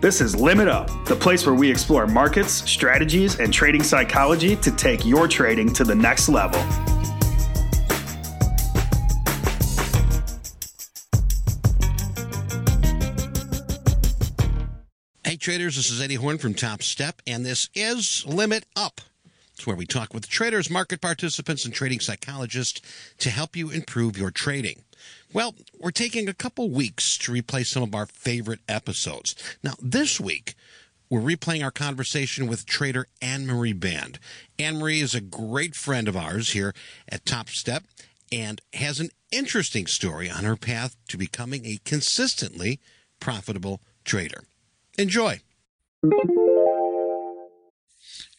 This is Limit Up, the place where we explore markets, strategies, and trading psychology to take your trading to the next level. Hey traders, this is Eddie Horn from Topstep, and this is Limit Up. It's where we talk with traders, market participants, and trading psychologists to help you improve your trading. Well, we're taking a couple weeks to replay some of our favorite episodes. Now, this week, we're replaying our conversation with trader Anne Marie Baiynd. Anne Marie is a great friend of ours here at Topstep and has an interesting story on her path to becoming a consistently profitable trader. Enjoy.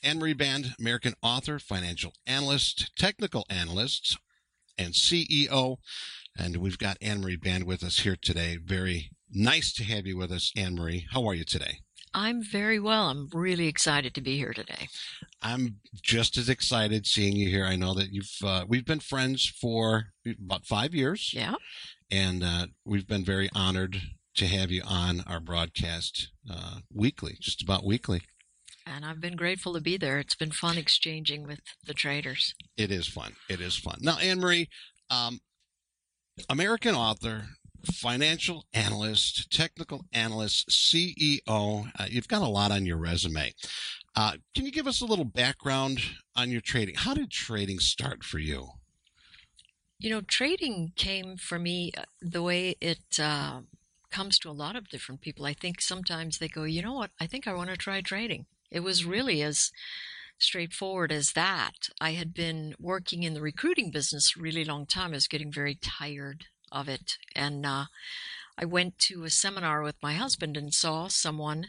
Anne Marie Baiynd, American author, financial analyst, technical analyst, and CEO. And we've got Anne Marie Baiynd with us here today. Very nice to have you with us, Anne Marie. How are you today? I'm very well. I'm really excited to be here today. I'm just as excited seeing you here. I know that you've uh, we've been friends for about five years. Yeah. And uh, we've been very honored to have you on our broadcast uh, weekly, just about weekly. And I've been grateful to be there. It's been fun exchanging with the traders. It is fun. It is fun. Now, Anne Marie, um, American author, financial analyst, technical analyst, CEO. Uh, you've got a lot on your resume. Uh, can you give us a little background on your trading? How did trading start for you? You know, trading came for me uh, the way it uh, comes to a lot of different people. I think sometimes they go, you know what, I think I want to try trading. It was really as straightforward as that. I had been working in the recruiting business a really long time. I was getting very tired of it. And uh, I went to a seminar with my husband and saw someone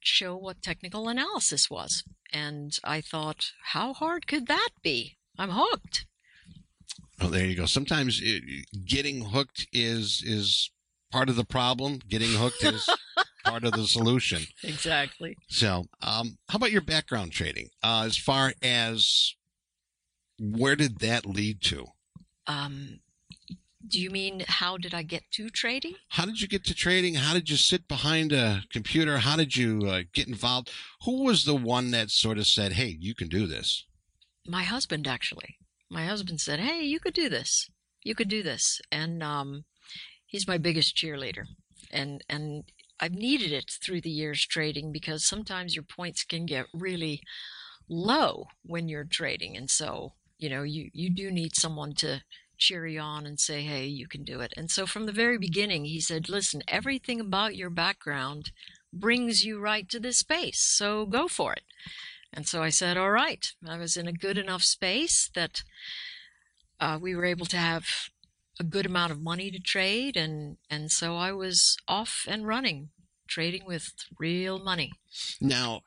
show what technical analysis was. And I thought, how hard could that be? I'm hooked. Oh, there you go. Sometimes it, getting hooked is is part of the problem. Getting hooked is part of the solution. Exactly. So, um, how about your background trading? Uh, as far as where did that lead to? Um, do you mean how did I get to trading? How did you get to trading? How did you sit behind a computer? How did you uh, get involved? Who was the one that sort of said, "Hey, you can do this"? My husband, actually. My husband said, "Hey, you could do this. You could do this," and um, he's my biggest cheerleader. And and I've needed it through the years trading because sometimes your points can get really low when you're trading, and so you know you you do need someone to cheer you on and say, hey, you can do it. And so from the very beginning, he said, listen, everything about your background brings you right to this space, so go for it. And so I said, all right. I was in a good enough space that uh, we were able to have a good amount of money to trade, and and so I was off and running, trading with real money. Now,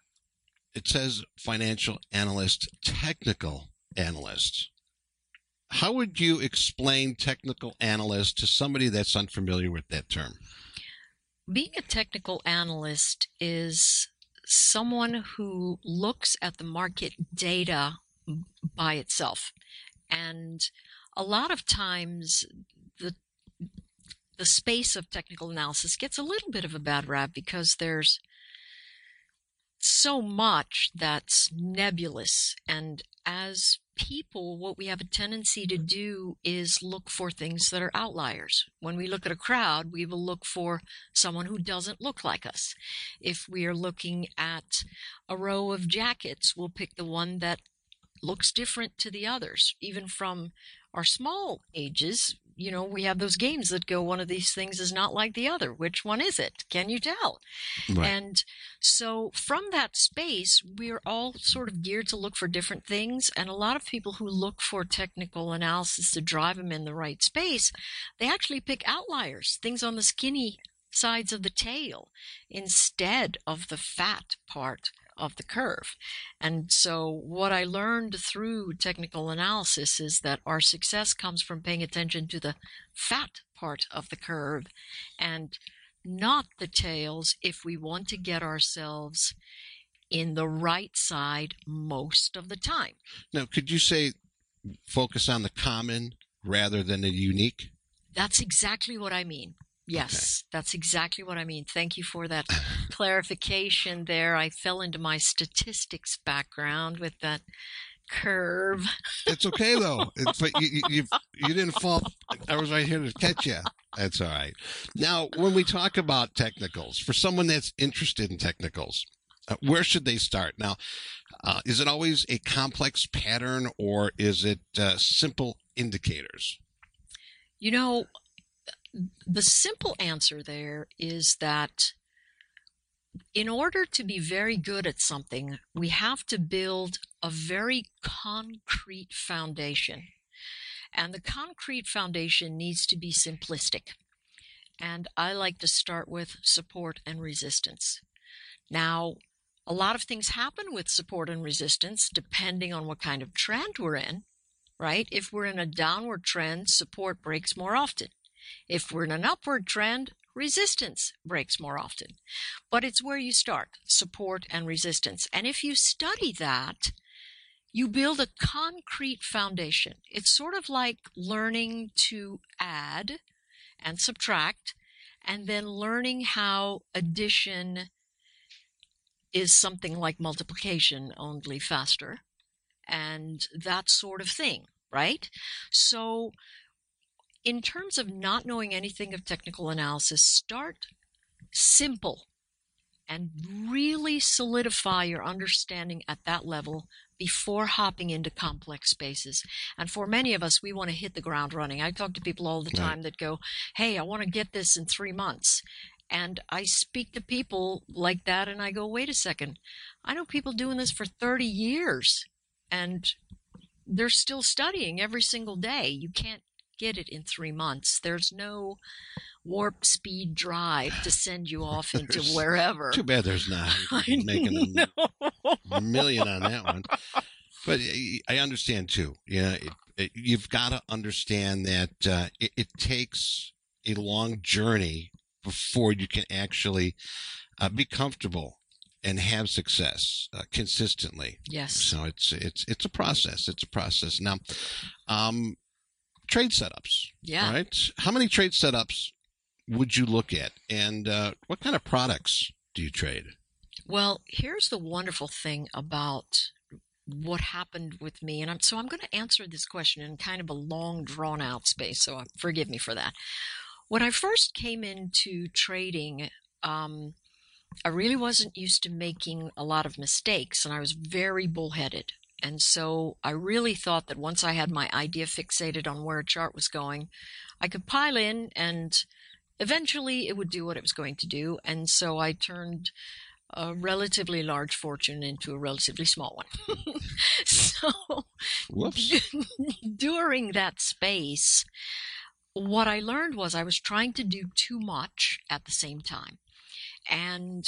it says financial analyst, technical analyst. How would you explain technical analyst to somebody that's unfamiliar with that term? Being a technical analyst is someone who looks at the market data by itself. And a lot of times the the space of technical analysis gets a little bit of a bad rap because there's so much that's nebulous and as people, what we have a tendency to do is look for things that are outliers. When we look at a crowd, we will look for someone who doesn't look like us. If we are looking at a row of jackets, we'll pick the one that looks different to the others. Even from our small ages, you know, we have those games that go, one of these things is not like the other. Which one is it? Can you tell? Right. And so from that space, we're all sort of geared to look for different things. And a lot of people who look for technical analysis to drive them in the right space, they actually pick outliers, things on the skinny sides of the tail instead of the fat part of the curve. And so, what I learned through technical analysis is that our success comes from paying attention to the fat part of the curve and not the tails if we want to get ourselves in the right side most of the time. Now, could you say focus on the common rather than the unique? That's exactly what I mean. Yes, that's exactly what I mean. Thank you for that clarification there. I fell into my statistics background with that curve. It's okay though. It's, but you, you, you, you didn't fall. I was right here to catch you. That's all right. Now, when we talk about technicals, for someone that's interested in technicals, uh, where should they start? Now, uh, is it always a complex pattern or is it uh, simple indicators? You know, the simple answer there is that in order to be very good at something, we have to build a very concrete foundation. And the concrete foundation needs to be simplistic. And I like to start with support and resistance. Now, a lot of things happen with support and resistance depending on what kind of trend we're in, right? If we're in a downward trend, support breaks more often. If we're in an upward trend, resistance breaks more often. But it's where you start support and resistance. And if you study that, you build a concrete foundation. It's sort of like learning to add and subtract, and then learning how addition is something like multiplication, only faster, and that sort of thing, right? So in terms of not knowing anything of technical analysis, start simple and really solidify your understanding at that level before hopping into complex spaces. And for many of us, we want to hit the ground running. I talk to people all the time right. that go, Hey, I want to get this in three months. And I speak to people like that and I go, wait a second. I know people doing this for 30 years and they're still studying every single day. You can't get it in three months. There's no warp speed drive to send you off into wherever. Too bad there's not. I making a, million on that one. But I understand too. Yeah, it, it, you've got to understand that uh, it, it, takes a long journey before you can actually uh, be comfortable and have success uh, consistently. Yes. So it's it's it's a process. It's a process. Now, um, trade setups. Yeah. Right. How many trade setups would you look at, and uh, what kind of products do you trade? Well, here's the wonderful thing about what happened with me, and I'm, so I'm going to answer this question in kind of a long, drawn out space. So uh, forgive me for that. When I first came into trading, um, I really wasn't used to making a lot of mistakes, and I was very bullheaded. And so I really thought that once I had my idea fixated on where a chart was going, I could pile in and eventually it would do what it was going to do. And so I turned a relatively large fortune into a relatively small one. so during that space, what I learned was I was trying to do too much at the same time. And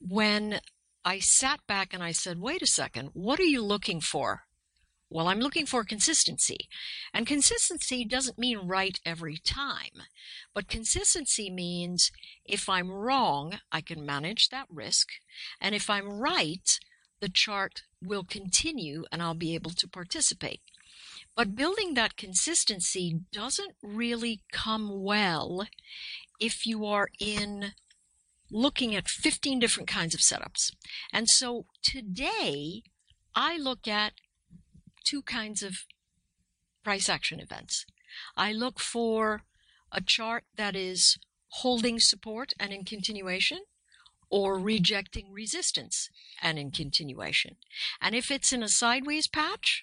when I sat back and I said, wait a second, what are you looking for? Well, I'm looking for consistency. And consistency doesn't mean right every time. But consistency means if I'm wrong, I can manage that risk. And if I'm right, the chart will continue and I'll be able to participate. But building that consistency doesn't really come well if you are in looking at 15 different kinds of setups. And so today, I look at two kinds of price action events. I look for a chart that is holding support and in continuation or rejecting resistance and in continuation. And if it's in a sideways patch,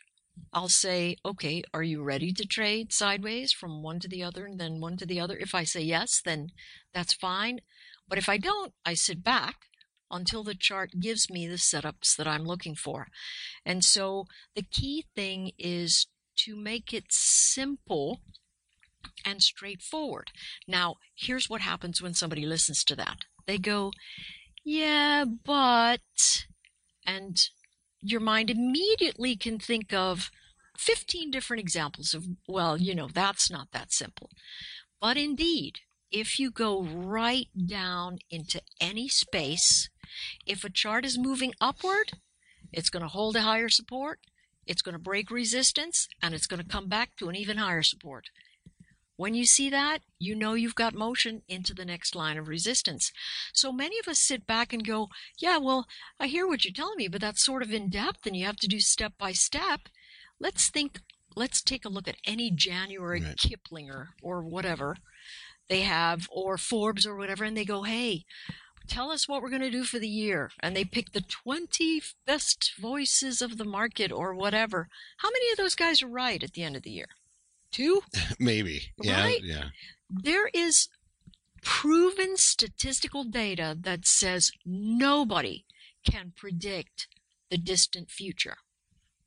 I'll say, okay, are you ready to trade sideways from one to the other and then one to the other? If I say yes, then that's fine. But if I don't, I sit back until the chart gives me the setups that I'm looking for. And so the key thing is to make it simple and straightforward. Now, here's what happens when somebody listens to that. They go, yeah, but, and your mind immediately can think of 15 different examples of, well, you know, that's not that simple. But indeed, if you go right down into any space, if a chart is moving upward, it's going to hold a higher support, it's going to break resistance, and it's going to come back to an even higher support. When you see that, you know you've got motion into the next line of resistance. So many of us sit back and go, Yeah, well, I hear what you're telling me, but that's sort of in depth and you have to do step by step. Let's think, let's take a look at any January Right. Kiplinger or whatever they have, or Forbes or whatever, and they go, Hey, tell us what we're going to do for the year. And they pick the 20 best voices of the market or whatever. How many of those guys are right at the end of the year? Two? Maybe. Yeah. Right? Yeah. There is proven statistical data that says nobody can predict the distant future.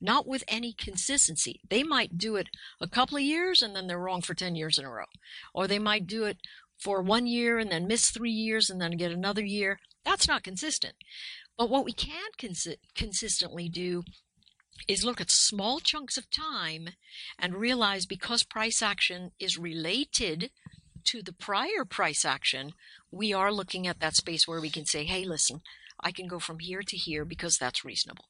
Not with any consistency. They might do it a couple of years and then they're wrong for 10 years in a row. Or they might do it for one year and then miss three years and then get another year. That's not consistent. But what we can consi- consistently do is look at small chunks of time and realize because price action is related to the prior price action, we are looking at that space where we can say, hey, listen, I can go from here to here because that's reasonable.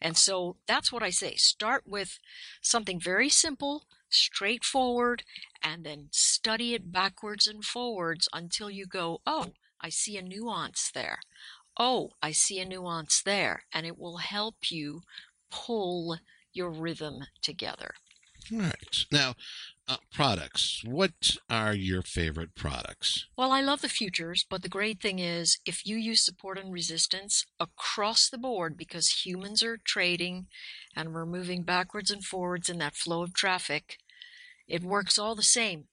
And so that's what I say. Start with something very simple, straightforward, and then study it backwards and forwards until you go, oh, I see a nuance there. Oh, I see a nuance there. And it will help you pull your rhythm together. All right. Now, uh, products. What are your favorite products? Well, I love the futures, but the great thing is if you use support and resistance across the board because humans are trading and we're moving backwards and forwards in that flow of traffic, it works all the same.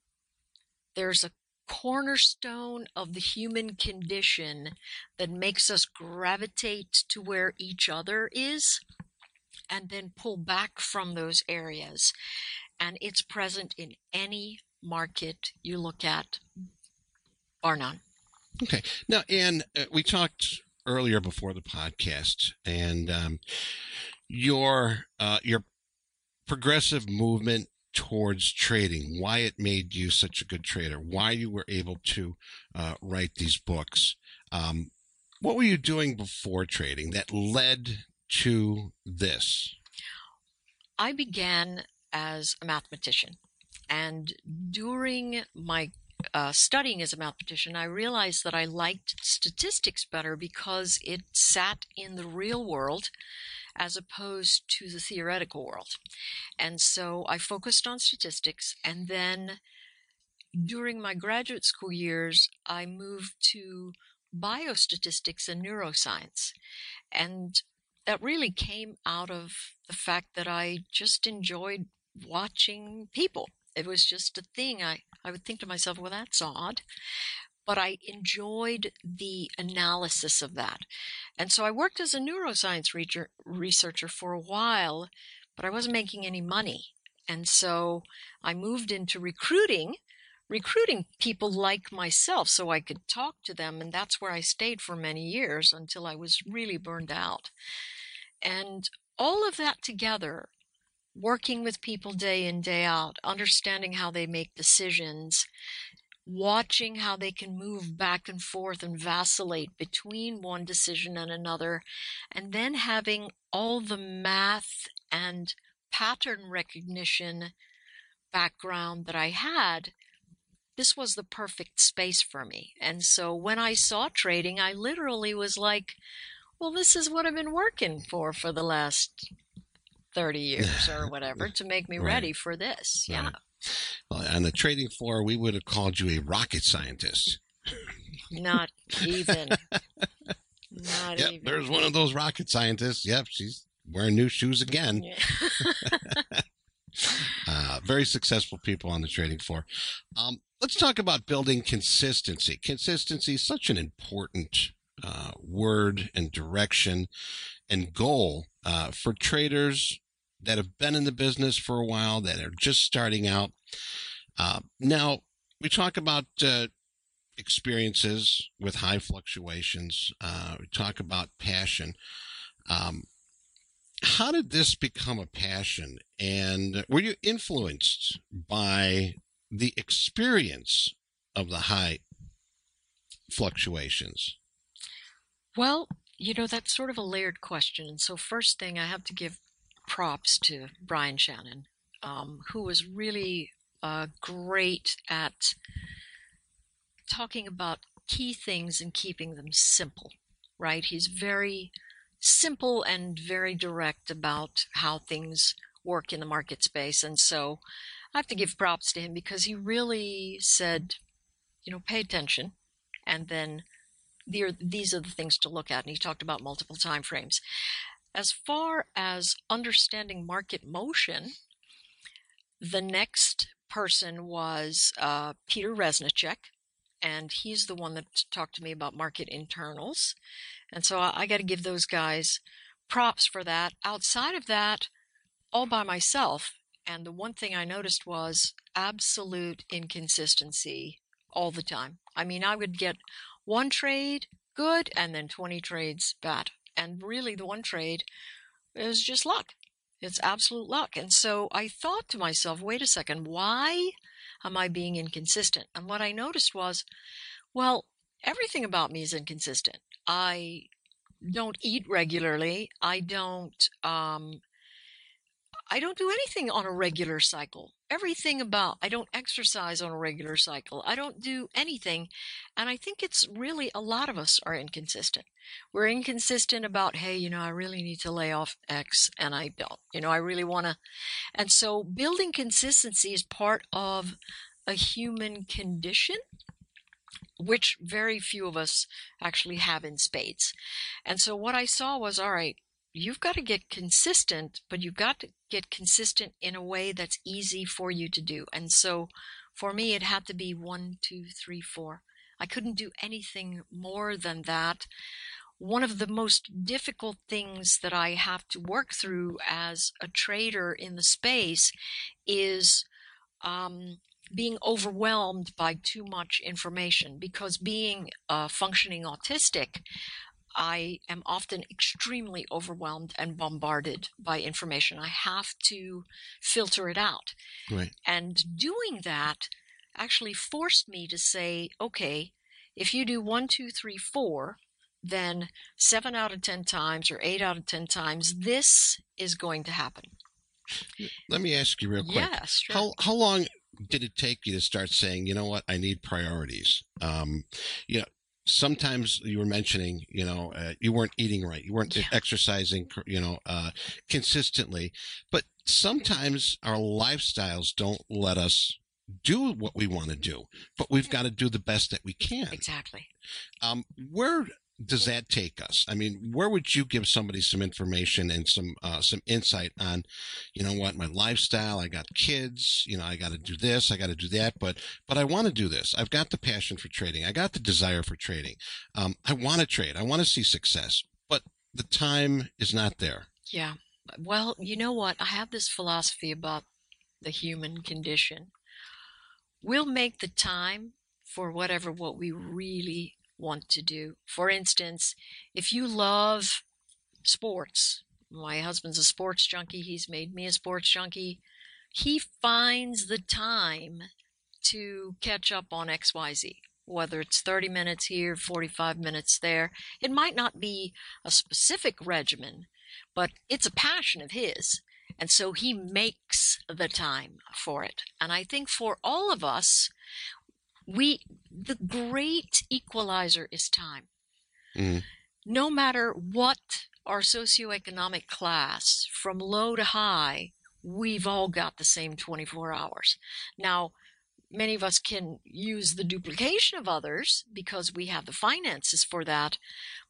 There's a cornerstone of the human condition that makes us gravitate to where each other is and then pull back from those areas. And it's present in any market you look at, bar none. Okay. Now, Ann, uh, we talked earlier before the podcast, and um, your uh, your progressive movement towards trading, why it made you such a good trader, why you were able to uh, write these books. Um, what were you doing before trading that led to this? I began as a mathematician, and during my uh, studying as a mathematician, I realized that I liked statistics better because it sat in the real world as opposed to the theoretical world. And so I focused on statistics, and then during my graduate school years, I moved to biostatistics and neuroscience. And that really came out of the fact that I just enjoyed watching people. It was just a thing. I, I would think to myself, well, that's odd. But I enjoyed the analysis of that. And so I worked as a neuroscience reacher, researcher for a while, but I wasn't making any money. And so I moved into recruiting, recruiting people like myself so I could talk to them. And that's where I stayed for many years until I was really burned out. And all of that together, working with people day in, day out, understanding how they make decisions, watching how they can move back and forth and vacillate between one decision and another, and then having all the math and pattern recognition background that I had, this was the perfect space for me. And so when I saw trading, I literally was like, well, this is what I've been working for for the last 30 years or whatever to make me Right. ready for this. Yeah. Well, on the trading floor, we would have called you a rocket scientist. Not even. Not Yep, even. there's one of those rocket scientists. Yep, she's wearing new shoes again. Yeah. Uh, very successful people on the trading floor. Um, let's talk about building consistency. Consistency is such an important uh, word and direction and goal uh, for traders that have been in the business for a while, that are just starting out. Uh, now, we talk about uh, experiences with high fluctuations. Uh, we talk about passion. Um, how did this become a passion? And were you influenced by the experience of the high fluctuations? Well, you know, that's sort of a layered question. So, first thing, I have to give props to Brian Shannon, um, who was really uh, great at talking about key things and keeping them simple, right? He's very simple and very direct about how things work in the market space. And so I have to give props to him because he really said, you know, pay attention and then these are the things to look at. And he talked about multiple time frames. As far as understanding market motion, the next person was uh, Peter Reznicek, and he's the one that talked to me about market internals. And so I, I got to give those guys props for that. Outside of that, all by myself. And the one thing I noticed was absolute inconsistency all the time. I mean, I would get one trade good and then 20 trades bad. And really, the one trade is just luck. It's absolute luck. And so I thought to myself, wait a second, why am I being inconsistent? And what I noticed was, well, everything about me is inconsistent. I don't eat regularly. I don't um, I don't do anything on a regular cycle. Everything about, I don't exercise on a regular cycle. I don't do anything. And I think it's really a lot of us are inconsistent. We're inconsistent about, hey, you know, I really need to lay off X and I don't. You know, I really want to. And so building consistency is part of a human condition which very few of us actually have in spades. And so what I saw was, all right, you've got to get consistent, but you've got to get consistent in a way that's easy for you to do. And so for me, it had to be one, two, three, four. I couldn't do anything more than that. One of the most difficult things that I have to work through as a trader in the space is um, being overwhelmed by too much information because being uh, functioning autistic, I am often extremely overwhelmed and bombarded by information. I have to filter it out. Right. And doing that actually forced me to say, okay, if you do one, two, three, four, then seven out of 10 times or eight out of 10 times, this is going to happen. Let me ask you real quick. Yes, sure. How, how long did it take you to start saying, you know what, I need priorities? Um, you know, sometimes you were mentioning, you know, uh, you weren't eating right, you weren't yeah. exercising, you know, uh, consistently, but sometimes our lifestyles don't let us do what we want to do, but we've got to do the best that we can. Exactly. Um, where does that take us? I mean, where would you give somebody some information and some uh, some insight on, you know what, my lifestyle? I got kids, you know, I got to do this, I got to do that, but but I want to do this. I've got the passion for trading. I got the desire for trading. Um, I want to trade. I want to see success, but the time is not there. Yeah. Well, you know what? I have this philosophy about the human condition. We'll make the time for whatever what we really want to do. For instance, if you love sports, my husband's a sports junkie, he's made me a sports junkie. He finds the time to catch up on XYZ, whether it's 30 minutes here, 45 minutes there. It might not be a specific regimen, but it's a passion of his. And so he makes the time for it. And I think for all of us, we the great equalizer is time. Mm. No matter what our socioeconomic class, from low to high, we've all got the same 24 hours. Now, many of us can use the duplication of others because we have the finances for that.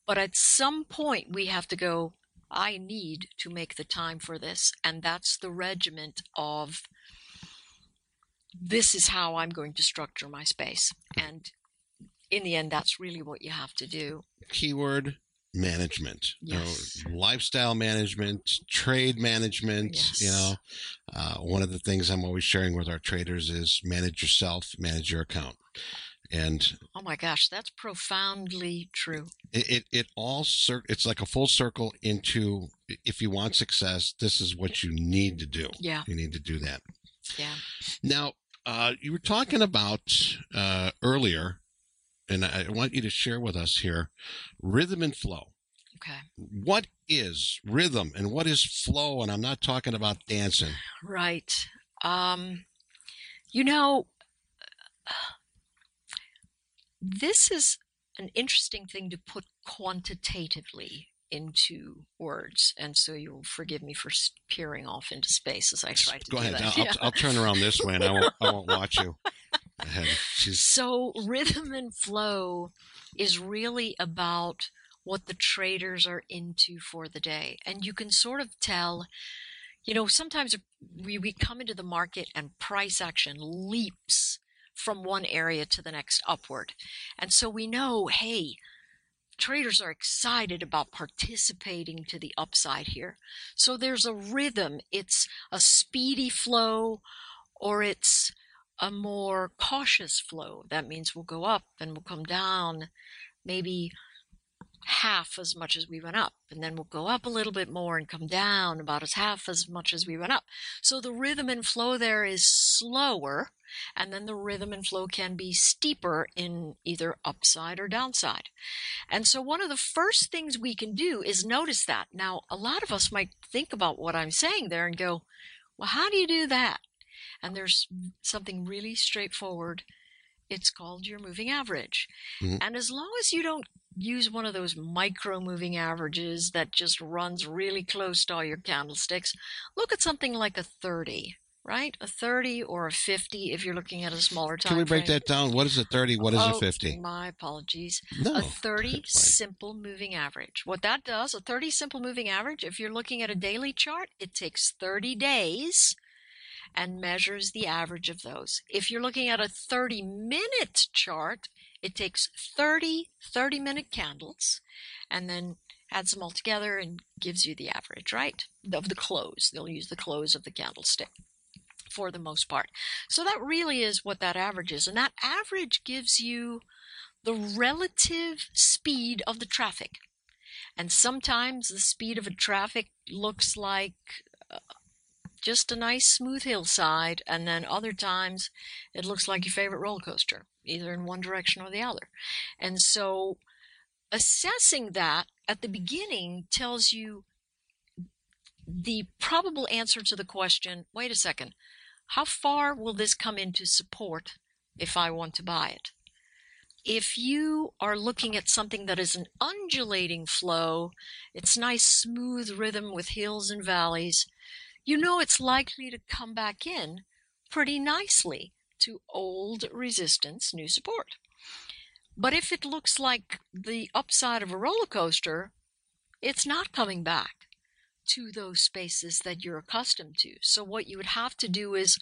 But at some point, we have to go, I need to make the time for this. And that's the regiment of this is how I'm going to structure my space. And in the end, that's really what you have to do. Keyword management, yes. you know, lifestyle management, trade management. Yes. You know, uh, one of the things I'm always sharing with our traders is manage yourself, manage your account. And oh my gosh, that's profoundly true. It it, it all cir- it's like a full circle into if you want success, this is what you need to do. Yeah, you need to do that. Yeah. Now, uh, you were talking about uh, earlier, and I want you to share with us here rhythm and flow. Okay. What is rhythm and what is flow? And I'm not talking about dancing. Right. Um, You know, this is an interesting thing to put quantitatively into words, and so you'll forgive me for peering off into space as I try to Go do ahead. that. I'll, Yeah. I'll, turn around this way, and I won't, I won't watch you. She's So, rhythm and flow is really about what the traders are into for the day. And you can sort of tell, you know, sometimes we, we come into the market and price action leaps from one area to the next upward. And so we know, hey, traders are excited about participating to the upside here. So there's a rhythm. It's a speedy flow or it's a more cautious flow. That means we'll go up and we'll come down maybe half as much as we went up. And then we'll go up a little bit more and come down about as half as much as we went up. So the rhythm and flow there is slower. And then the rhythm and flow can be steeper in either upside or downside. And so one of the first things we can do is notice that. Now, a lot of us might think about what I'm saying there and go, well, how do you do that? And there's something really straightforward. It's called your moving average. Mhm. And as long as you don't use one of those micro moving averages that just runs really close to all your candlesticks, look at something like a 30, right? A 30 or a 50 if you're looking at a smaller time Can we break frame. that down? What is a 30? What is Oh, a 50? My apologies. No. a 30 simple moving average. What that does, a 30 simple moving average, if you're looking at a daily chart, it takes 30 days and measures the average of those. If you're looking at a 30 minute chart, it takes 30 30 minute candles and then adds them all together and gives you the average, right? Of the close. They'll use the close of the candlestick for the most part. So that really is what that average is. And that average gives you the relative speed of the traffic. And sometimes the speed of a traffic looks like uh, just a nice smooth hillside, and then other times it looks like your favorite roller coaster, either in one direction or the other. And so assessing that at the beginning tells you the probable answer to the question wait a second, how far will this come into support if I want to buy it? If you are looking at something that is an undulating flow, it's nice smooth rhythm with hills and valleys, you know it's likely to come back in pretty nicely to old resistance, new support. But if it looks like the upside of a roller coaster, it's not coming back to those spaces that you're accustomed to. So what you would have to do is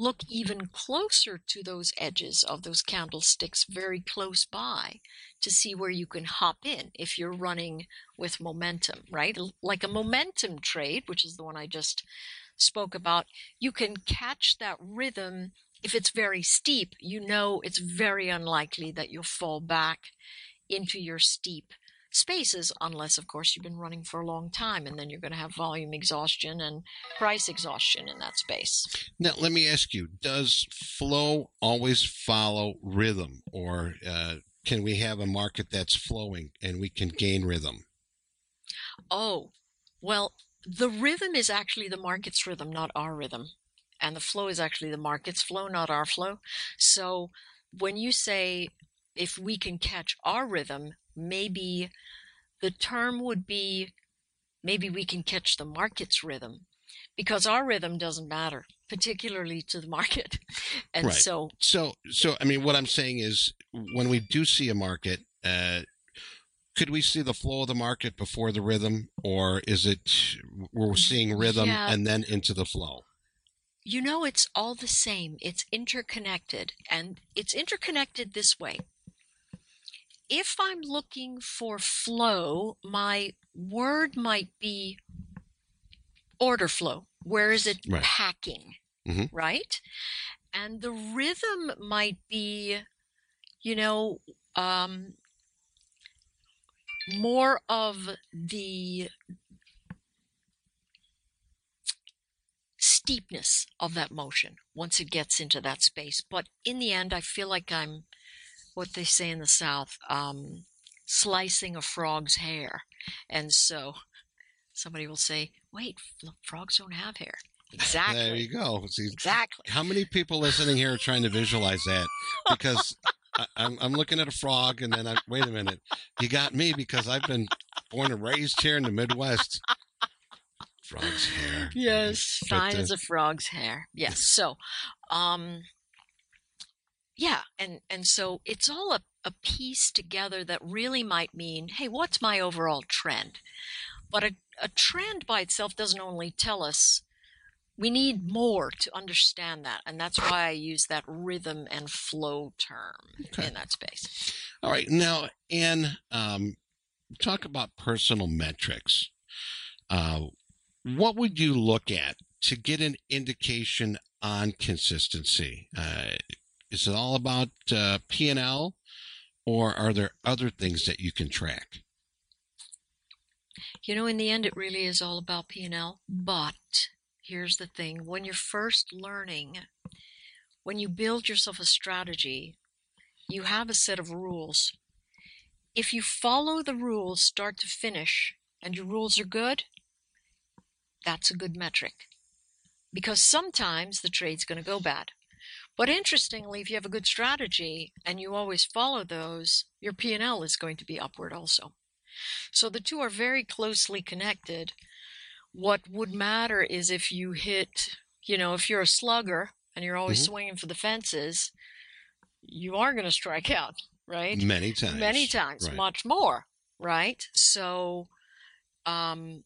look even closer to those edges of those candlesticks very close by to see where you can hop in if you're running with momentum, right? Like a momentum trade, which is the one I just spoke about, you can catch that rhythm. If it's very steep, you know it's very unlikely that you'll fall back into your steep spaces unless of course you've been running for a long time and then you're going to have volume exhaustion and price exhaustion in that space. Now, let me ask you: Does flow always follow rhythm, or uh, can we have a market that's flowing and we can gain rhythm? Oh, well, the rhythm is actually the market's rhythm, not our rhythm. And the flow is actually the market's flow, not our flow. So when you say if we can catch our rhythm, maybe the term would be maybe we can catch the market's rhythm because our rhythm doesn't matter, particularly to the market. And Right. so So, so I mean, what I'm saying is, when we do see a market, uh, could we see the flow of the market before the rhythm, or is it we're seeing rhythm Yeah. and then into the flow? You know, it's all the same. It's interconnected. And it's interconnected this way. If I'm looking for flow, my word might be order flow. Where is it Right. packing? Mhm. Right? And the rhythm might be, you know, um, more of the steepness of that motion once it gets into that space. But in the end, I feel like I'm what they say in the South, um, slicing a frog's hair. And so somebody will say, wait, frogs don't have hair. Exactly. There you go. See, Exactly. how many people listening here are trying to visualize that? Because I, I'm, I'm looking at a frog, and then I wait a minute. You got me because I've been born and raised here in the Midwest. Frog's hair. Yes, fine as a frog's hair. Yes. So, um, yeah, and and so it's all a a piece together that really might mean, hey, what's my overall trend? But a a trend by itself doesn't only tell us. We need more to understand that, and that's why I use that rhythm and flow term Okay. in that space. All right. Now, Anne, um, talk about personal metrics. Uh, what would you look at to get an indication on consistency? Uh, is it all about uh, P&L or are there other things that you can track? You know, in the end, it really is all about P&L. But here's the thing: when you're first learning, when you build yourself a strategy, you have a set of rules. If you follow the rules start to finish, and your rules are good, that's a good metric. Because sometimes the trade's going to go bad. But interestingly, if you have a good strategy and you always follow those, your P&L is going to be upward also. So the two are very closely connected. What would matter is if you hit, you know, if you're a slugger and you're always Mhm. swinging for the fences, you are going to strike out, right? Many times. Many times, Right. much more, right? So um,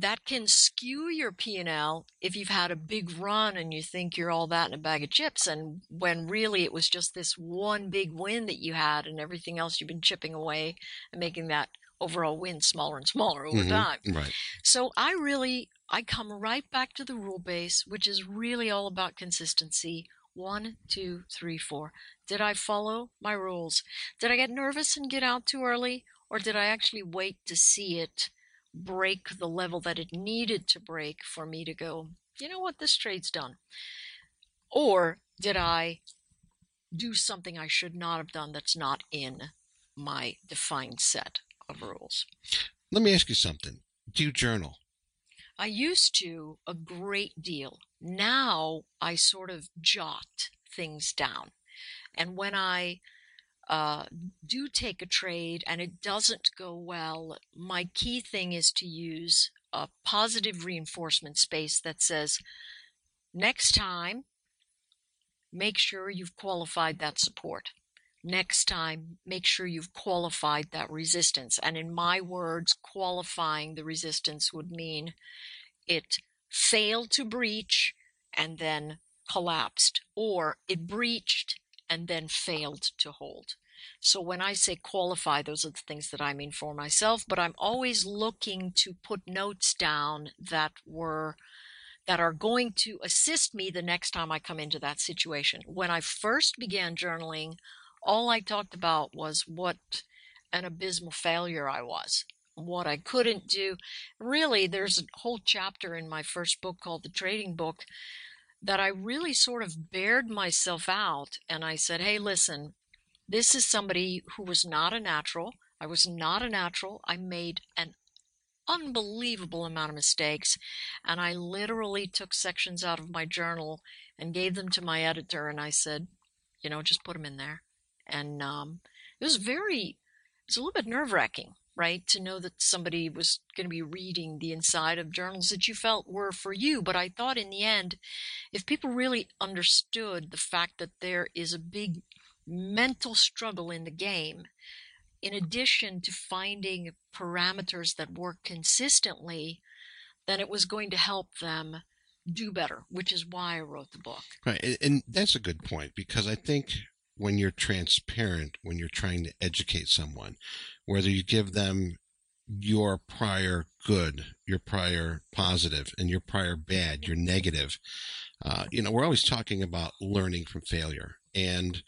that can skew your P&L if you've had a big run and you think you're all that in a bag of chips and when really it was just this one big win that you had and everything else you've been chipping away and making that overall win smaller and smaller over Mhm. time. Right. So I really I come right back to the rule base, which is really all about consistency. One, two, three, four. Did I follow my rules? Did I get nervous and get out too early? Or did I actually wait to see it break the level that it needed to break for me to go, you know what, this trade's done? Or did I do something I should not have done that's not in my defined set of rules? Let me ask you something. Do you journal? I used to a great deal. Now I sort of jot things down. And when I uh, do take a trade and it doesn't go well, my key thing is to use a positive reinforcement space that says, next time, make sure you've qualified that support. Next time, make sure you've qualified that resistance. And in my words, qualifying the resistance would mean it failed to breach and then collapsed, or it breached and then failed to hold. So when I say qualify, those are the things that I mean for myself, but I'm always looking to put notes down that were that are going to assist me the next time I come into that situation. When I first began journaling, all I talked about was what an abysmal failure I was, what I couldn't do. Really, there's a whole chapter in my first book called The Trading Book that I really sort of bared myself out and I said, hey, listen, this is somebody who was not a natural. I was not a natural. I made an unbelievable amount of mistakes. And I literally took sections out of my journal and gave them to my editor. And I said, you know, just put them in there. And um, it was very, it's a little bit nerve wracking, right? To know that somebody was going to be reading the inside of journals that you felt were for you. But I thought in the end, if people really understood the fact that there is a big mental struggle in the game, in addition to finding parameters that work consistently, then it was going to help them do better, which is why I wrote the book. Right. And, that's a good point because I think when you're transparent, when you're trying to educate someone, whether you give them your prior good, your prior positive, and your prior bad, your negative, uh, you know, we're always talking about learning from failure. And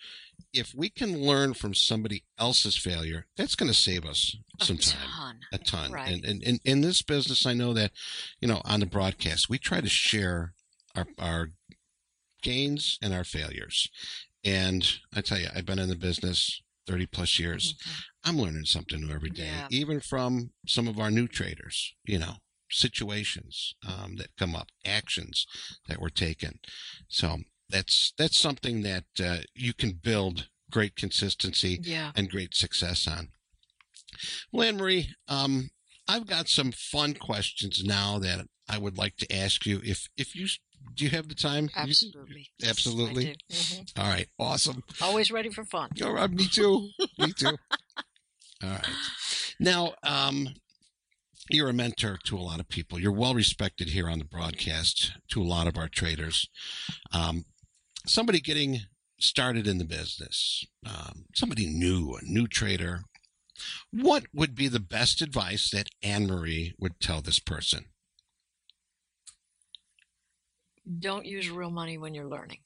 if we can learn from somebody else's failure, that's going to save us some a time ton. a ton. Right. And, and, and in this business, I know that, you know, on the broadcast, we try to share our, our gains and our failures. And I tell you, I've been in the business 30 plus years. Mhm. I'm learning something new every day, Yeah. even from some of our new traders, you know. situations um, that come up, actions that were taken. So that's that's something that uh, you can build great consistency Yeah. and great success on. Well, Anne Marie, um, I've got some fun questions now that I would like to ask you. If if you do, you have the time? You- Absolutely. Yes, I absolutely. do. Mhm. all right. Awesome. Always ready for fun. All right, me too. me too. All right. Now, um, you're a mentor to a lot of people. You're well respected here on the broadcast to a lot of our traders. Um, somebody getting started in the business, um, somebody new, a new trader. What would be the best advice that Anne Marie would tell this person? Don't use real money when you're learning.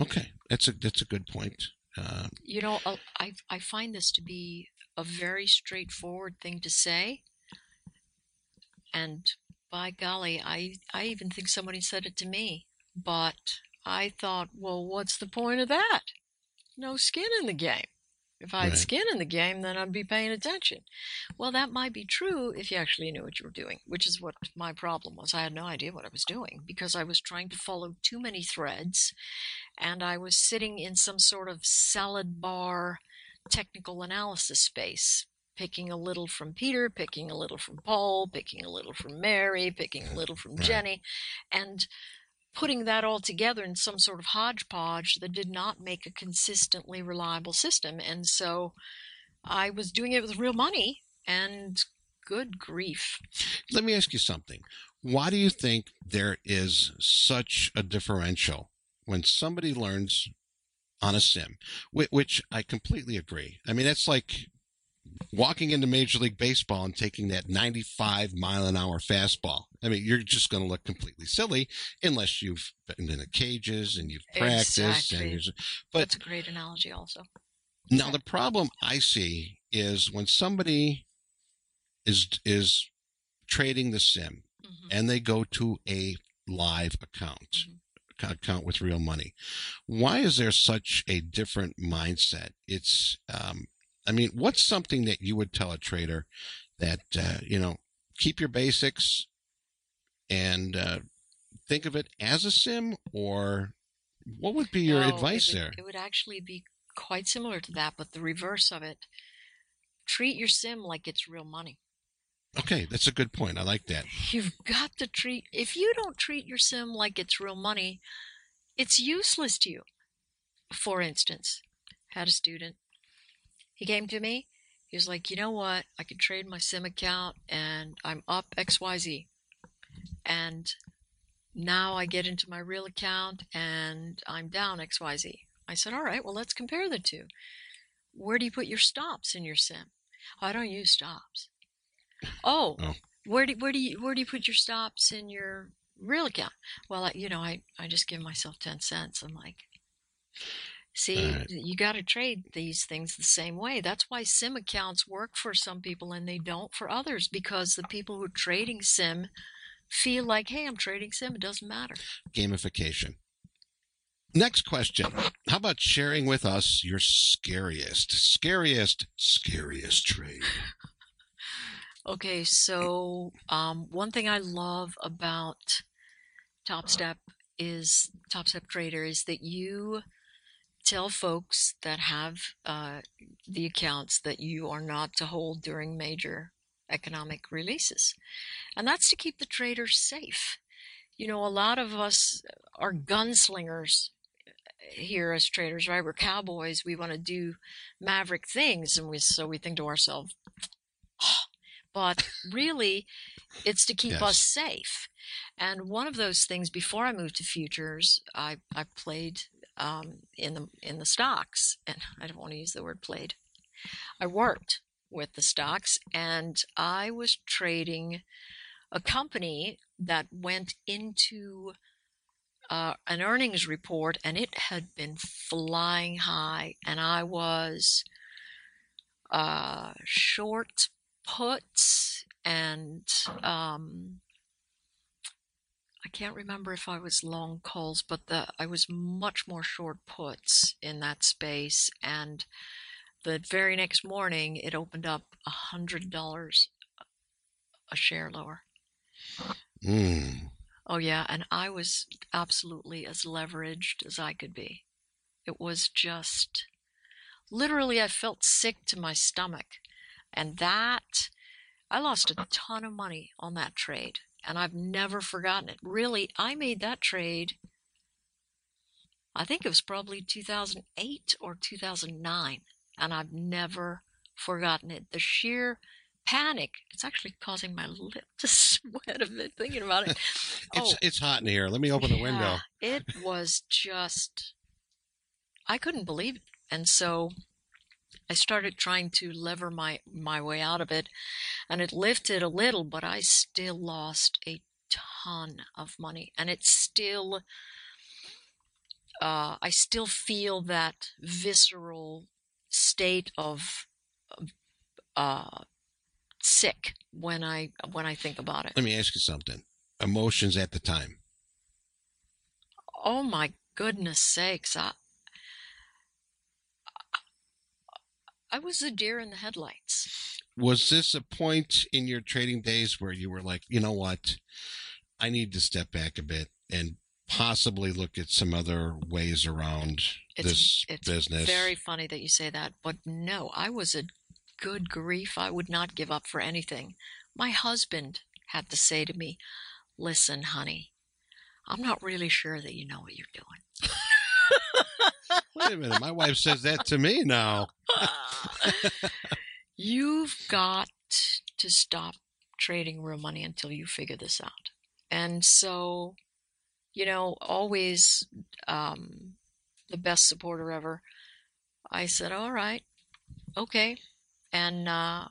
Okay, that's a that's a good point. Uh, You know, uh, I I find this to be a very straightforward thing to say, and by golly, I I even think somebody said it to me, but I thought, well, what's the point of that? No skin in the game. If I had Right. skin in the game, then I'd be paying attention. Well, that might be true if you actually knew what you were doing, which is what my problem was. I had no idea what I was doing because I was trying to follow too many threads and I was sitting in some sort of salad bar technical analysis space, picking a little from Peter, picking a little from Paul, picking a little from Mary, picking a little from Right. Jenny, and putting that all together in some sort of hodgepodge that did not make a consistently reliable system. And so I was doing it with real money, and good grief. Let me ask you something. Why do you think there is such a differential when somebody learns on a sim, which I completely agree. I mean, that's like walking into Major League Baseball and taking that 95 mile an hour fastball. I mean, you're just going to look completely silly unless you've been in the cages and you've practiced. Exactly. And but That's a great analogy, also. now the problem I see is when somebody is is trading the sim Mhm. and they go to a live account Mhm. account with real money why is there such a different mindset it's um i mean what's something that you would tell a trader that uh, you know keep your basics and uh, think of it as a sim or what would be your No, advice it would, there It would actually be quite similar to that, but the reverse of it. Treat your sim like it's real money. okay that's a good point i like that You've got to treat, if you don't treat your sim like it's real money, it's useless to you. For instance, had a student, he came to me, he was like, you know what, I could trade my sim account and I'm up XYZ. And now I get into my real account and I'm down XYZ. I said, all right, well, let's compare the two. Where do you put your stops in your sim? Oh, I don't use stops. Oh, Oh. where do where do you where do you put your stops in your real account? Well, I, you know, I I just give myself ten cents. I'm like, see, Right. you got to trade these things the same way. That's why sim accounts work for some people and they don't for others because the people who are trading sim feel like, hey, I'm trading sim. It doesn't matter. gamification. Next question. How about sharing with us your scariest, scariest, scariest trade? Okay, so um, one thing I love about Topstep is Topstep Trader is that you tell folks that have uh, the accounts that you are not to hold during major economic releases, and that's to keep the traders safe. You know, a lot of us are gunslingers here as traders, right? We're cowboys. We want to do maverick things, and we so we think to ourselves, but really it's to keep Yes. us safe and one of those things before i moved to futures i, I played um, in the in the stocks and i don't want to use the word played. I worked with the stocks and i was trading a company that went into uh, an earnings report and it had been flying high and i was uh, short puts and um, I can't remember if I was long calls, but the I was much more short puts in that space. And the very next morning, it opened up a hundred dollars a share lower. Mm. Oh, yeah. And I was absolutely as leveraged as I could be. It was just literally, I felt sick to my stomach. And that, I lost a ton of money on that trade. And I've never forgotten it. Really, I made that trade, I think it was probably 2008 or 2009. And I've never forgotten it. The sheer panic. It's actually causing my lip to sweat a bit thinking about it. It's oh, it's hot in here. Let me open the window. yeah, It was just, I couldn't believe it. And so I started trying to lever my, my way out of it and it lifted a little, but I still lost a ton of money and it's still, uh, I still feel that visceral state of, uh, sick when I, when I think about it. Let me ask you something. Emotions at the time. Oh my goodness sakes. I, I was a deer in the headlights. Was this a point in your trading days where you were like, you know what? I need to step back a bit and possibly look at some other ways around It's, this it's business. very funny that you say that, but no, I was a good grief. I would not give up for anything. My husband had to say to me, Listen, honey, I'm not really sure that you know what you're doing. Wait a minute. My wife says that to me now. You've got to stop trading real money until you figure this out. And so, you know, always um, the best supporter ever. I said, all right, okay. And, uh,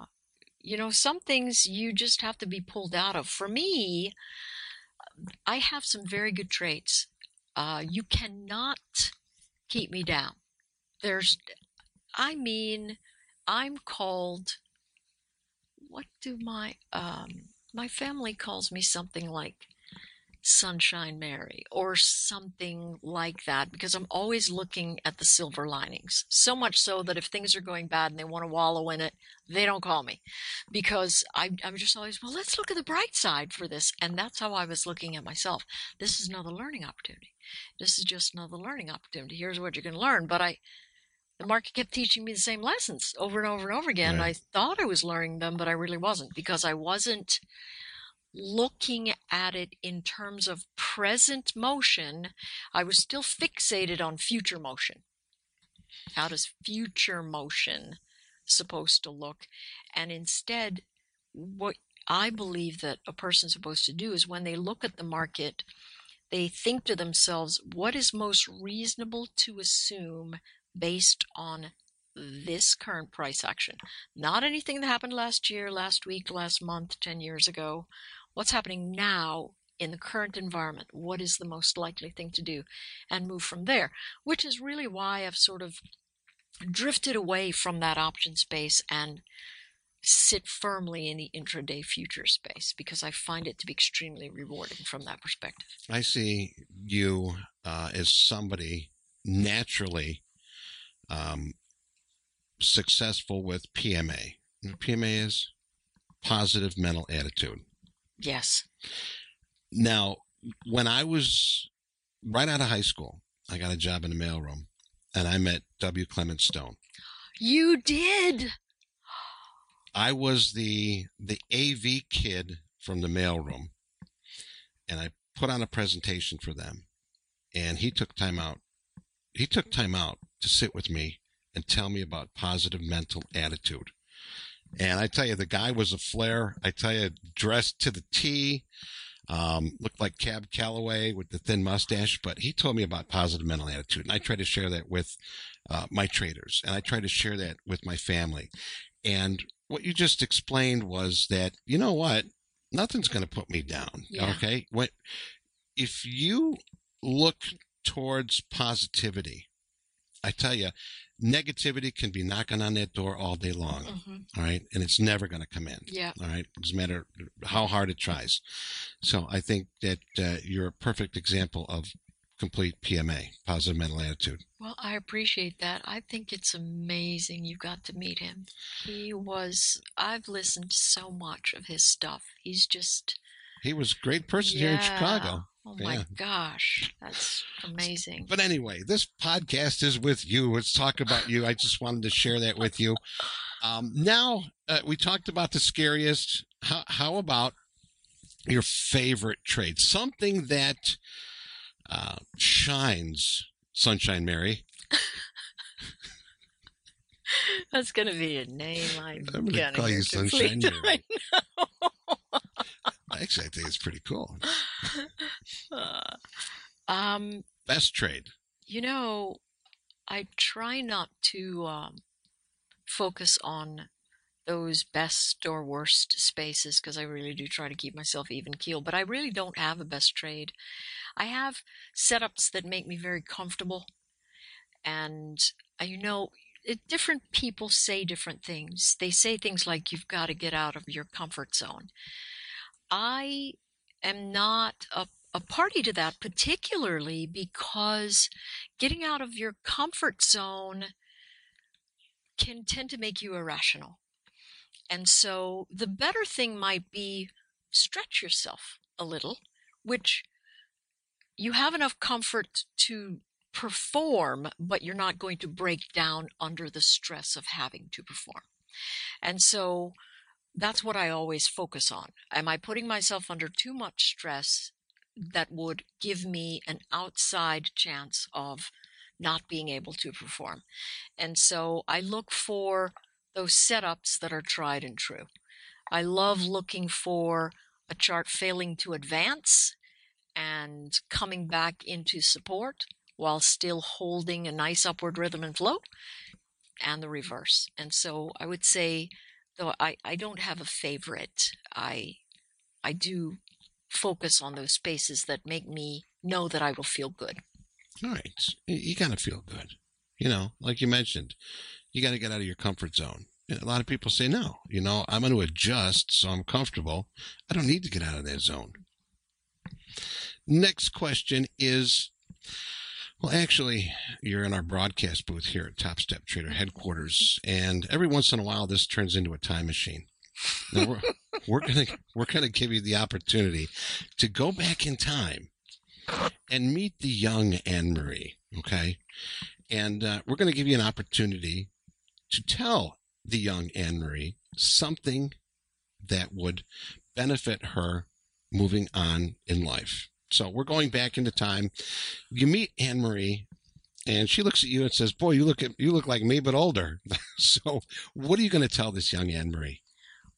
you know, some things you just have to be pulled out of. For me, I have some very good traits. Uh, you cannot keep me down. There's, I mean, I'm called, what do my, um, my family calls me something like Sunshine Mary or something like that because I'm always looking at the silver linings. So much so that if things are going bad and they want to wallow in it, they don't call me because I, I'm just always, well, let's look at the bright side for this. And that's how I was looking at myself. This is another learning opportunity. This is just another learning opportunity. Here's what you're going to learn. But I, the market kept teaching me the same lessons over and over and over again. Right. I thought I was learning them, but I really wasn't because I wasn't looking at it in terms of present motion. I was still fixated on future motion. How does future motion supposed to look? And instead, what I believe that a person's supposed to do is when they look at the market, they think to themselves, what is most reasonable to assume based on this current price action? Not anything that happened last year, last week, last month, 10 years ago. What's happening now in the current environment? What is the most likely thing to do? And move from there, which is really why I've sort of drifted away from that option space and sit firmly in the intraday future space because I find it to be extremely rewarding from that perspective. I see you uh, as somebody naturally um, successful with PMA. PMA is positive mental attitude. Yes. Now, when I was right out of high school, I got a job in the mailroom, and I met W. Clement Stone. You did. I was the the AV kid from the mailroom, and I put on a presentation for them, and he took time out. He took time out to sit with me and tell me about positive mental attitude. And I tell you, the guy was a flair. I tell you, dressed to the T, um, looked like Cab Calloway with the thin mustache. But he told me about positive mental attitude, and I try to share that with uh, my traders, and I try to share that with my family. And what you just explained was that you know what, nothing's going to put me down. Yeah. Okay, what if you look towards positivity? I tell you, negativity can be knocking on that door all day long. hmm All right. And it's never going to come in. Yeah. All right. It doesn't matter how hard it tries. So I think that uh, you're a perfect example of complete PMA, positive mental attitude. Well, I appreciate that. I think it's amazing you got to meet him. He was, I've listened to so much of his stuff. He's just, He was a great person here in Chicago. Oh my Yeah. gosh, that's amazing. But anyway, this podcast is with you. Let's talk about you. I just wanted to share that with you. Um, now, uh, we talked about the scariest. How, how about your favorite trade? Something that uh, shines, Sunshine Mary. That's going to be a name I'm, I'm gonna gonna call you Sunshine. Mary. Actually, I think it's pretty cool. Uh, um, Best trade. you know, I try not to um, focus on those best or worst spaces because I really do try to keep myself even keel. But I really don't have a best trade. I have setups that make me very comfortable, and uh, you know, it, different people say different things. They say things like you've got to get out of your comfort zone. I am not a a party to that, particularly because getting out of your comfort zone can tend to make you irrational. And so the better thing might be stretch yourself a little, which you have enough comfort to perform, but you're not going to break down under the stress of having to perform. And so that's what I always focus on. Am I putting myself under too much stress that would give me an outside chance of not being able to perform? And so I look for those setups that are tried and true. I love looking for a chart failing to advance and coming back into support while still holding a nice upward rhythm and flow and the reverse. And so I would say though I, I don't have a favorite. I I do focus on those spaces that make me know that I will feel good. All right. You, got to feel good. You know, like you mentioned, you got to get out of your comfort zone. And A lot of people say, no, you know, I'm going to adjust so I'm comfortable. I don't need to get out of that zone. Next question is well, actually, you're in our broadcast booth here at Topstep Trader headquarters, and every once in a while, this turns into a time machine. Now we're we're gonna we're gonna give you the opportunity to go back in time and meet the young Anne Marie. Okay, and uh, we're gonna give you an opportunity to tell the young Anne Marie something that would benefit her moving on in life. So we're going back into time. You meet Anne Marie, and she looks at you and says, "Boy, you look at you look like me, but older." so, what are you going to tell this young Anne Marie?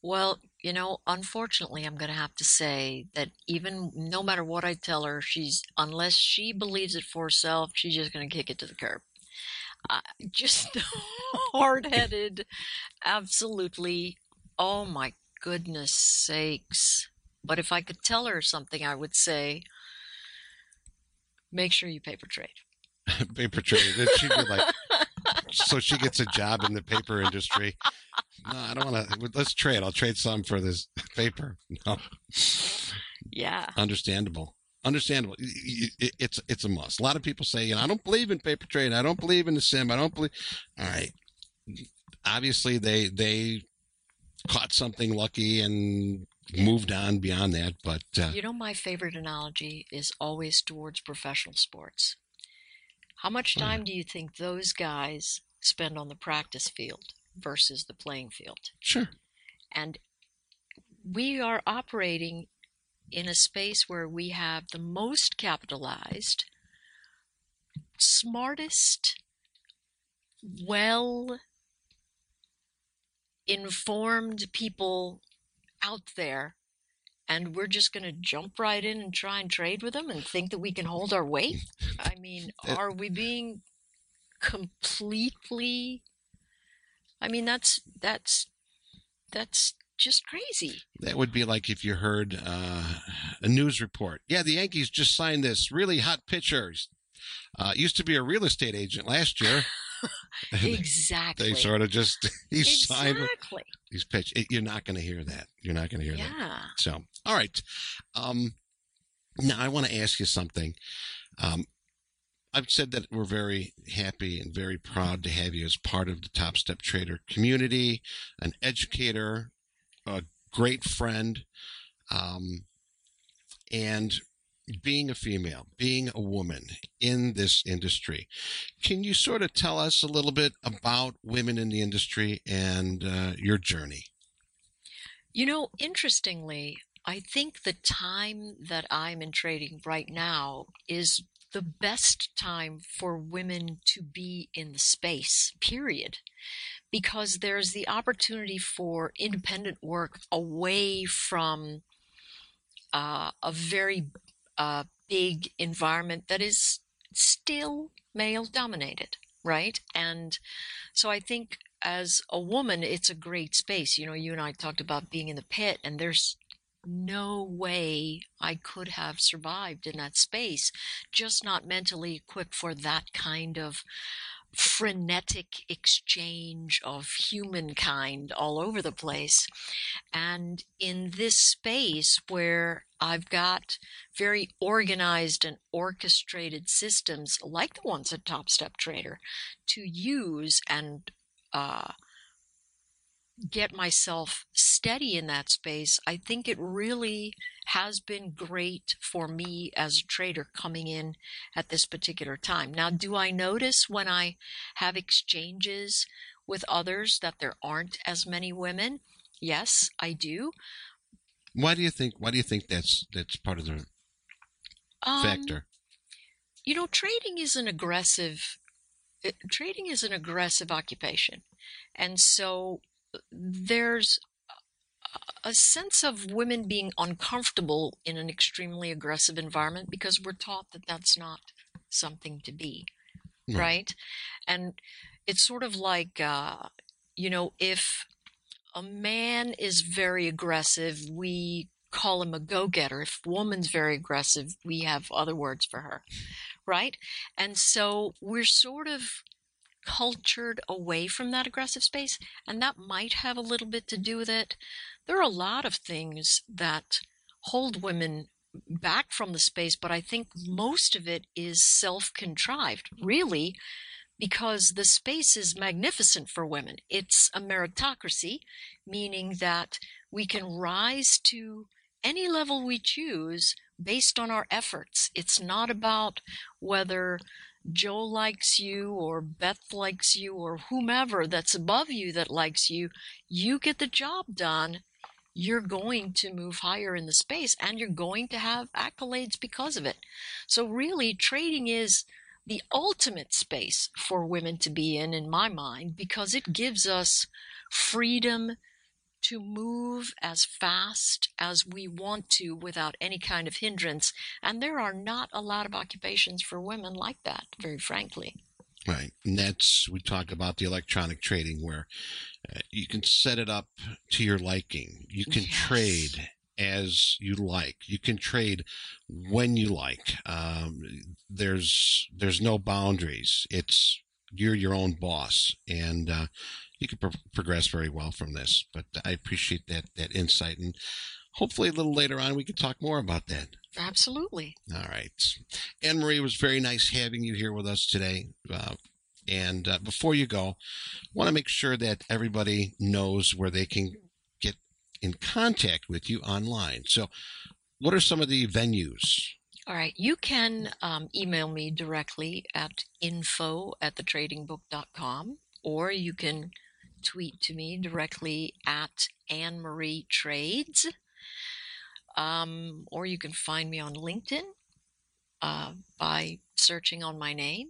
Well, you know, unfortunately, I'm going to have to say that even no matter what I tell her, she's unless she believes it for herself, she's just going to kick it to the curb. Uh, just hard-headed, absolutely. Oh my goodness sakes! But if I could tell her something, I would say, make sure you paper trade. paper trade. Then she'd be like, so she gets a job in the paper industry. No, I don't want to. Let's trade. I'll trade some for this paper. No, Yeah. understandable. Understandable. It's it's a must. A lot of people say, you know, I don't believe in paper trade. I don't believe in the sim. I don't believe. All right. Obviously, they they caught something lucky and moved on beyond that. But uh, You know, my favorite analogy is always towards professional sports. How much yeah. time do you think those guys spend on the practice field versus the playing field? sure, And we are operating in a space where we have the most capitalized, smartest, well informed people out there. And we're just going to jump right in and try and trade with them and think that we can hold our weight? I mean, are we being completely. I mean, that's that's that's just crazy. that would be like if you heard uh, a news report. Yeah, the Yankees just signed this really hot pitcher. Uh, used to be a real estate agent last year. Exactly. they sort of just he signed exactly. these pitch. It, you're not going to hear that. You're not going to hear that. Yeah. So, all right. Um, now I want to ask you something. Um, I've said that we're very happy and very proud to have you as part of the Topstep Trader community, an educator, a great friend. Um, And being a female, being a woman in this industry, can you sort of tell us a little bit about women in the industry and uh, your journey? You know, interestingly, I think the time that I'm in trading right now is the best time for women to be in the space, period. Because there's the opportunity for independent work away from uh, a very uh, big environment that is still male dominated, right? And so I think as a woman, it's a great space. You know, you and I talked about being in the pit, and there's no way I could have survived in that space, just not mentally equipped for that kind of frenetic exchange of humankind all over the place. And in this space where I've got very organized and orchestrated systems like the ones at Topstep Trader to use and uh, get myself steady in that space, I think it really has been great for me as a trader coming in at this particular time. Now, do I notice when I have exchanges with others that there aren't as many women? Yes, I do. Why do you think? Why do you think that's that's part of the um, factor? You know, trading is an aggressive. Uh, trading is an aggressive occupation, and so there's a sense of women being uncomfortable in an extremely aggressive environment because we're taught that that's not something to be, right? And it's sort of like, uh, you know, if a man is very aggressive, we call him a go getter. If a woman's very aggressive, we have other words for her, right? And so we're sort of cultured away from that aggressive space, and that might have a little bit to do with it. There are a lot of things that hold women back from the space, but I think most of it is self contrived, really, because the space is magnificent for women. It's a meritocracy, meaning that we can rise to any level we choose based on our efforts. It's not about whether Joe likes you or Beth likes you or whomever that's above you that likes you, you get the job done, you're going to move higher in the space and you're going to have accolades because of it. So, really, trading is the ultimate space for women to be in, in my mind, because it gives us freedom to move as fast as we want to without any kind of hindrance. And there are not a lot of occupations for women like that, very frankly. Right. And that's, we talk about the electronic trading where uh, you can set it up to your liking. You can yes. trade as you like. You can trade when you like. Um, there's, there's no boundaries. It's, you're your own boss. And, uh, you can pro- progress very well from this. But I appreciate that that insight, and hopefully a little later on we can talk more about that. Absolutely. All right, Anne Marie, was very nice having you here with us today. Uh, and uh, before you go, I want to make sure that everybody knows where they can in contact with you online. So, what are some of the venues? All right. You can um, email me directly at info at thetradingbook.com, or you can tweet to me directly at Anne Marie Trades. Um, or you can find me on LinkedIn uh, by searching on my name.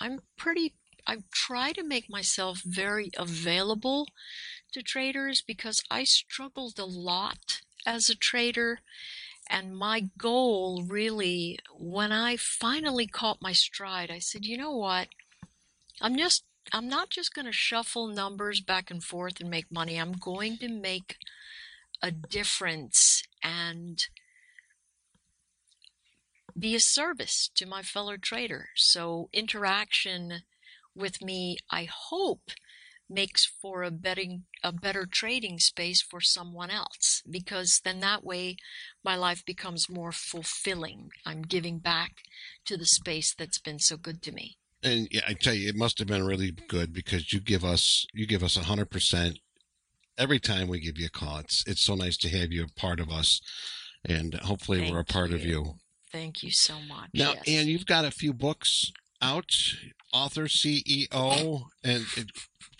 I'm pretty, I try to make myself very available to traders because I struggled a lot as a trader. And my goal really, when I finally caught my stride, I said, you know what? I'm just I'm not just going to shuffle numbers back and forth and make money. I'm going to make a difference and be a service to my fellow trader. So interaction with me, I hope, makes for a betting a better trading space for someone else because then that way my life becomes more fulfilling. I'm giving back to the space that's been so good to me and yeah, I tell you, it must have been really good because you give us you give us a hundred percent every time we give you a call. It's it's so nice to have you a part of us, and hopefully Thank we're a part of you. Thank you so much. Now, yes. and you've got a few books out, author, CEO, and it,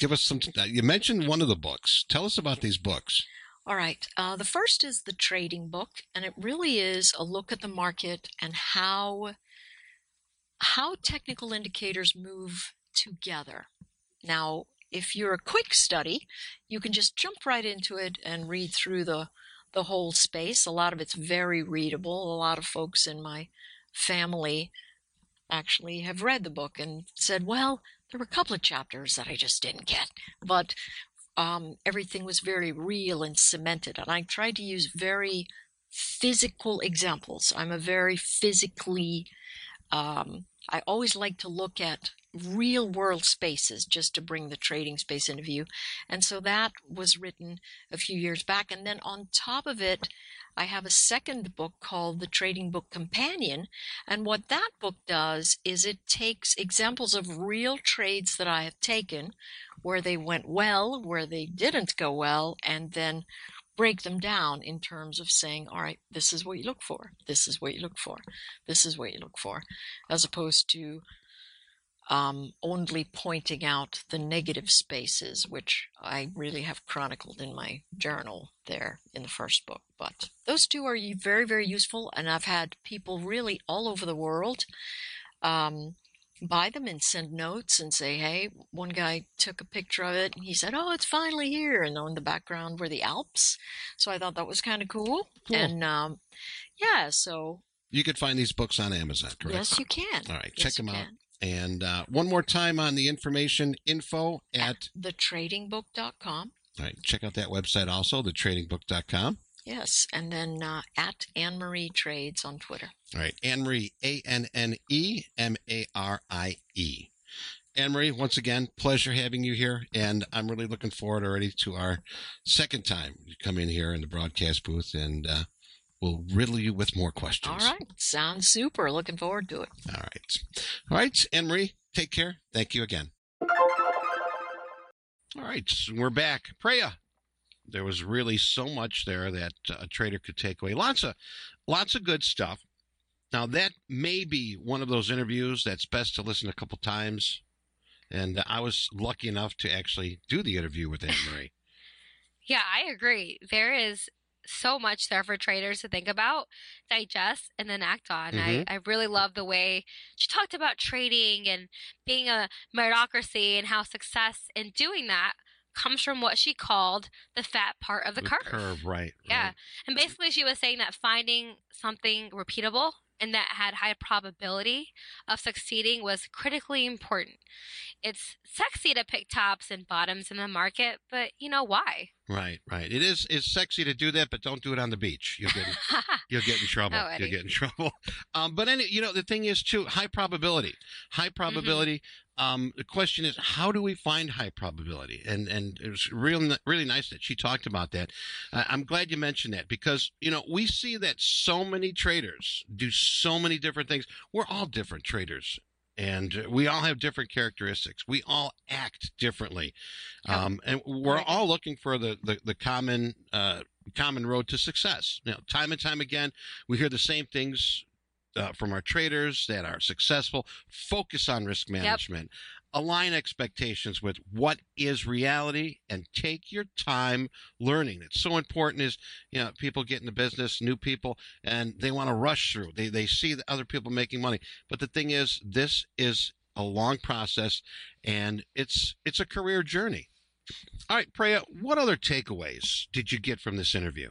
give us some. You mentioned one of the books. Tell us about these books. All right. Uh, the first is the trading book, and it really is a look at the market and how how technical indicators move together. Now, if you're a quick study, you can just jump right into it and read through the the whole space. A lot of it's very readable. A lot of folks in my family actually have read the book and said, "Well, there were a couple of chapters that I just didn't get, but um, everything was very real and cemented." And I tried to use very physical examples. I'm a very physically um, I always like to look at real world spaces just to bring the trading space into view. And so that was written a few years back. And then on top of it, I have a second book called The Trading Book Companion. And what that book does is it takes examples of real trades that I have taken where they went well, where they didn't go well, and then break them down in terms of saying, all right, this is what you look for, this is what you look for, this is what you look for, as opposed to um, only pointing out the negative spaces, which I really have chronicled in my journal there in the first book. But those two are very, very useful, and I've had people really all over the world. Um, buy them and send notes and say, hey, one guy took a picture of it and he said, oh, it's finally here. And in the background were the Alps. So I thought that was kind of cool. Cool. And um, yeah, so You could find these books on Amazon, correct? yes, you can. All right, Yes, check them out. can. And uh, one more time on the information info at, Thetradingbook.com. all right, check out that website also, thetradingbook.com. Yes, and then uh, at Anne Marie Trades on Twitter. All right, Anne Marie, A N N E M A R I E. Anne Marie, once again, pleasure having you here. And I'm really looking forward already to our second time you come in here in the broadcast booth and uh, we'll riddle you with more questions. All right, sounds super. Looking forward to it. All right. All right, Anne Marie, take care. Thank you again. All right, so we're back. Preya, there was really so much there that uh, a trader could take away. Lots of, lots of good stuff. Now that may be one of those interviews that's best to listen a couple times. And I was lucky enough to actually do the interview with Anne Marie. Yeah, I agree. There is so much there for traders to think about, digest, and then act on. Mhm. I, I really love the way she talked about trading and being a meritocracy and how success in doing that comes from what she called the fat part of the, curve. right? Yeah. right. And basically, she was saying that finding something repeatable and that had high probability of succeeding was critically important. It's sexy to pick tops and bottoms in the market, but you know why? Right, right. It is it's sexy to do that, but don't do it on the beach. You'll get you'll get in trouble. Oh, you'll get in trouble. Um, but any, you know, the thing is too high probability. High probability. Um, the question is, how do we find high probability? And and it was real really nice that she talked about that. Uh, I'm glad you mentioned that because you know we see that so many traders do so many different things. We're all different traders. And we all have different characteristics. We all act differently, um, and we're all looking for the the, the common uh, common road to success. Now, time and time again, we hear the same things uh, from our traders that are successful. Focus on risk management. Align expectations with what is reality and take your time learning. It's so important is, you know, people get into business, new people, and they want to rush through. They, they see the other people making money. But the thing is, this is a long process and it's, it's a career journey. All right, Preya, what other takeaways did you get from this interview?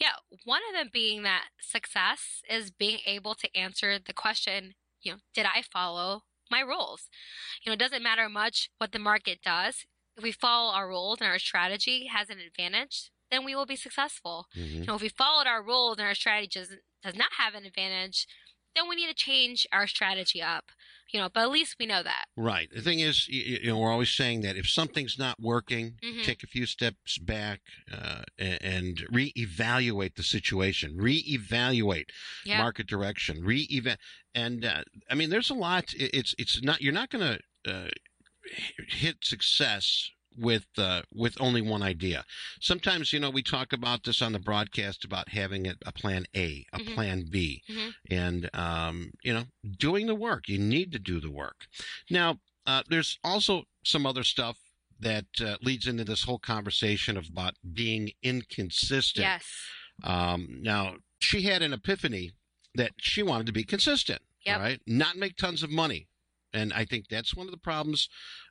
Yeah, one of them being that success is being able to answer the question, you know, did I follow my rules? You know, it doesn't matter much what the market does. If we follow our rules and our strategy has an advantage, then we will be successful. Mhm. You know, if we followed our rules and our strategy does not have an advantage, then we need to change our strategy up. You know, but at least we know that. Right. The thing is, you, you know, we're always saying that if something's not working, Mhm. take a few steps back uh, and, reevaluate the situation, reevaluate Yeah. market direction, re-eva And uh, I mean, there's a lot. it- It's it's not you're not going to uh, hit success with uh, with only one idea. Sometimes, you know, we talk about this on the broadcast about having a, a plan A, a Mhm. plan B, Mhm. and um, you know, doing the work. You need to do the work. Now, uh, there's also some other stuff that uh, leads into this whole conversation of about being inconsistent. Yes. Um, now, she had an epiphany that she wanted to be consistent, Yep. all right? Not make tons of money. And I think that's one of the problems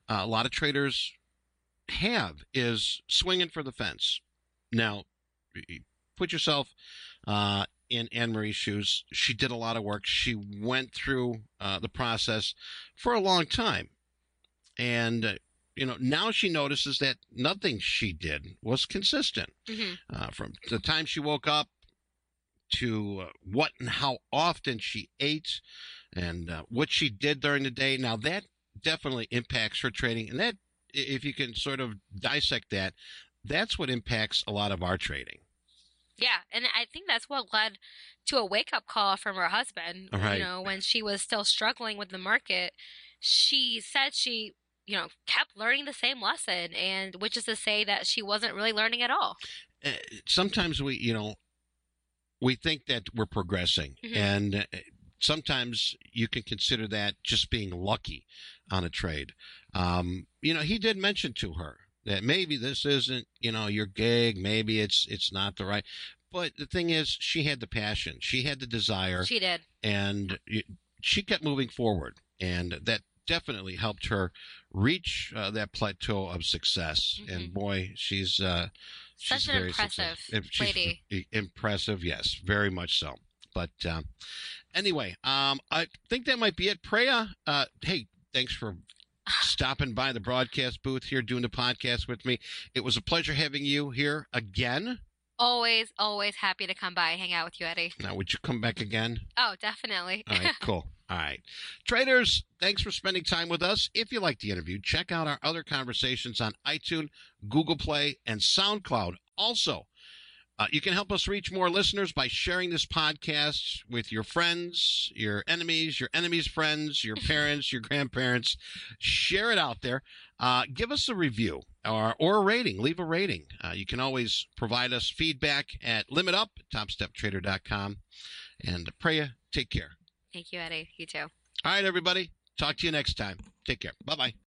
uh, a lot of traders have is swinging for the fence. Now, put yourself uh, in Anne Marie's shoes. She did a lot of work. She went through uh, the process for a long time. And, uh, you know, now she notices that nothing she did was consistent hmm uh, from the time she woke up to uh, what and how often she ate and uh, what she did during the day. Now that definitely impacts her trading, and that if you can sort of dissect that, that's what impacts a lot of our trading. Yeah, and I think that's what led to a wake up call from her husband. Right. You know, when she was still struggling with the market, she said she, you know, kept learning the same lesson, and which is to say that she wasn't really learning at all. Uh, sometimes we, you know, we think that we're progressing, Mhm. and uh, sometimes you can consider that just being lucky on a trade. Um, you know, he did mention to her that maybe this isn't, you know, your gig. Maybe it's it's not the right. But the thing is, she had the passion, she had the desire, She did. and she kept moving forward, and that definitely helped her reach uh, that plateau of success. And Mhm. boy, she's uh, she's Such an very impressive successful. Lady. v- impressive, yes, very much so. But um, anyway, um, I think that might be it. Preya, uh, hey, thanks for stopping by the broadcast booth here, doing the podcast with me. It was a pleasure having you here again. Always, always happy to come by and hang out with you, Eddie. Now, would you come back again? Oh, definitely. All right, cool. All right. Traders, thanks for spending time with us. If you liked the interview, check out our other conversations on iTunes, Google Play, and SoundCloud. Also, uh, you can help us reach more listeners by sharing this podcast with your friends, your enemies, your enemies' friends, your parents, your grandparents. Share it out there. Uh, give us a review or, or a rating. Leave a rating. Uh, you can always provide us feedback at limitup at topsteptrader.com. And Preya, take care. Thank you, Eddie. You too. All right, everybody. Talk to you next time. Take care. Bye bye.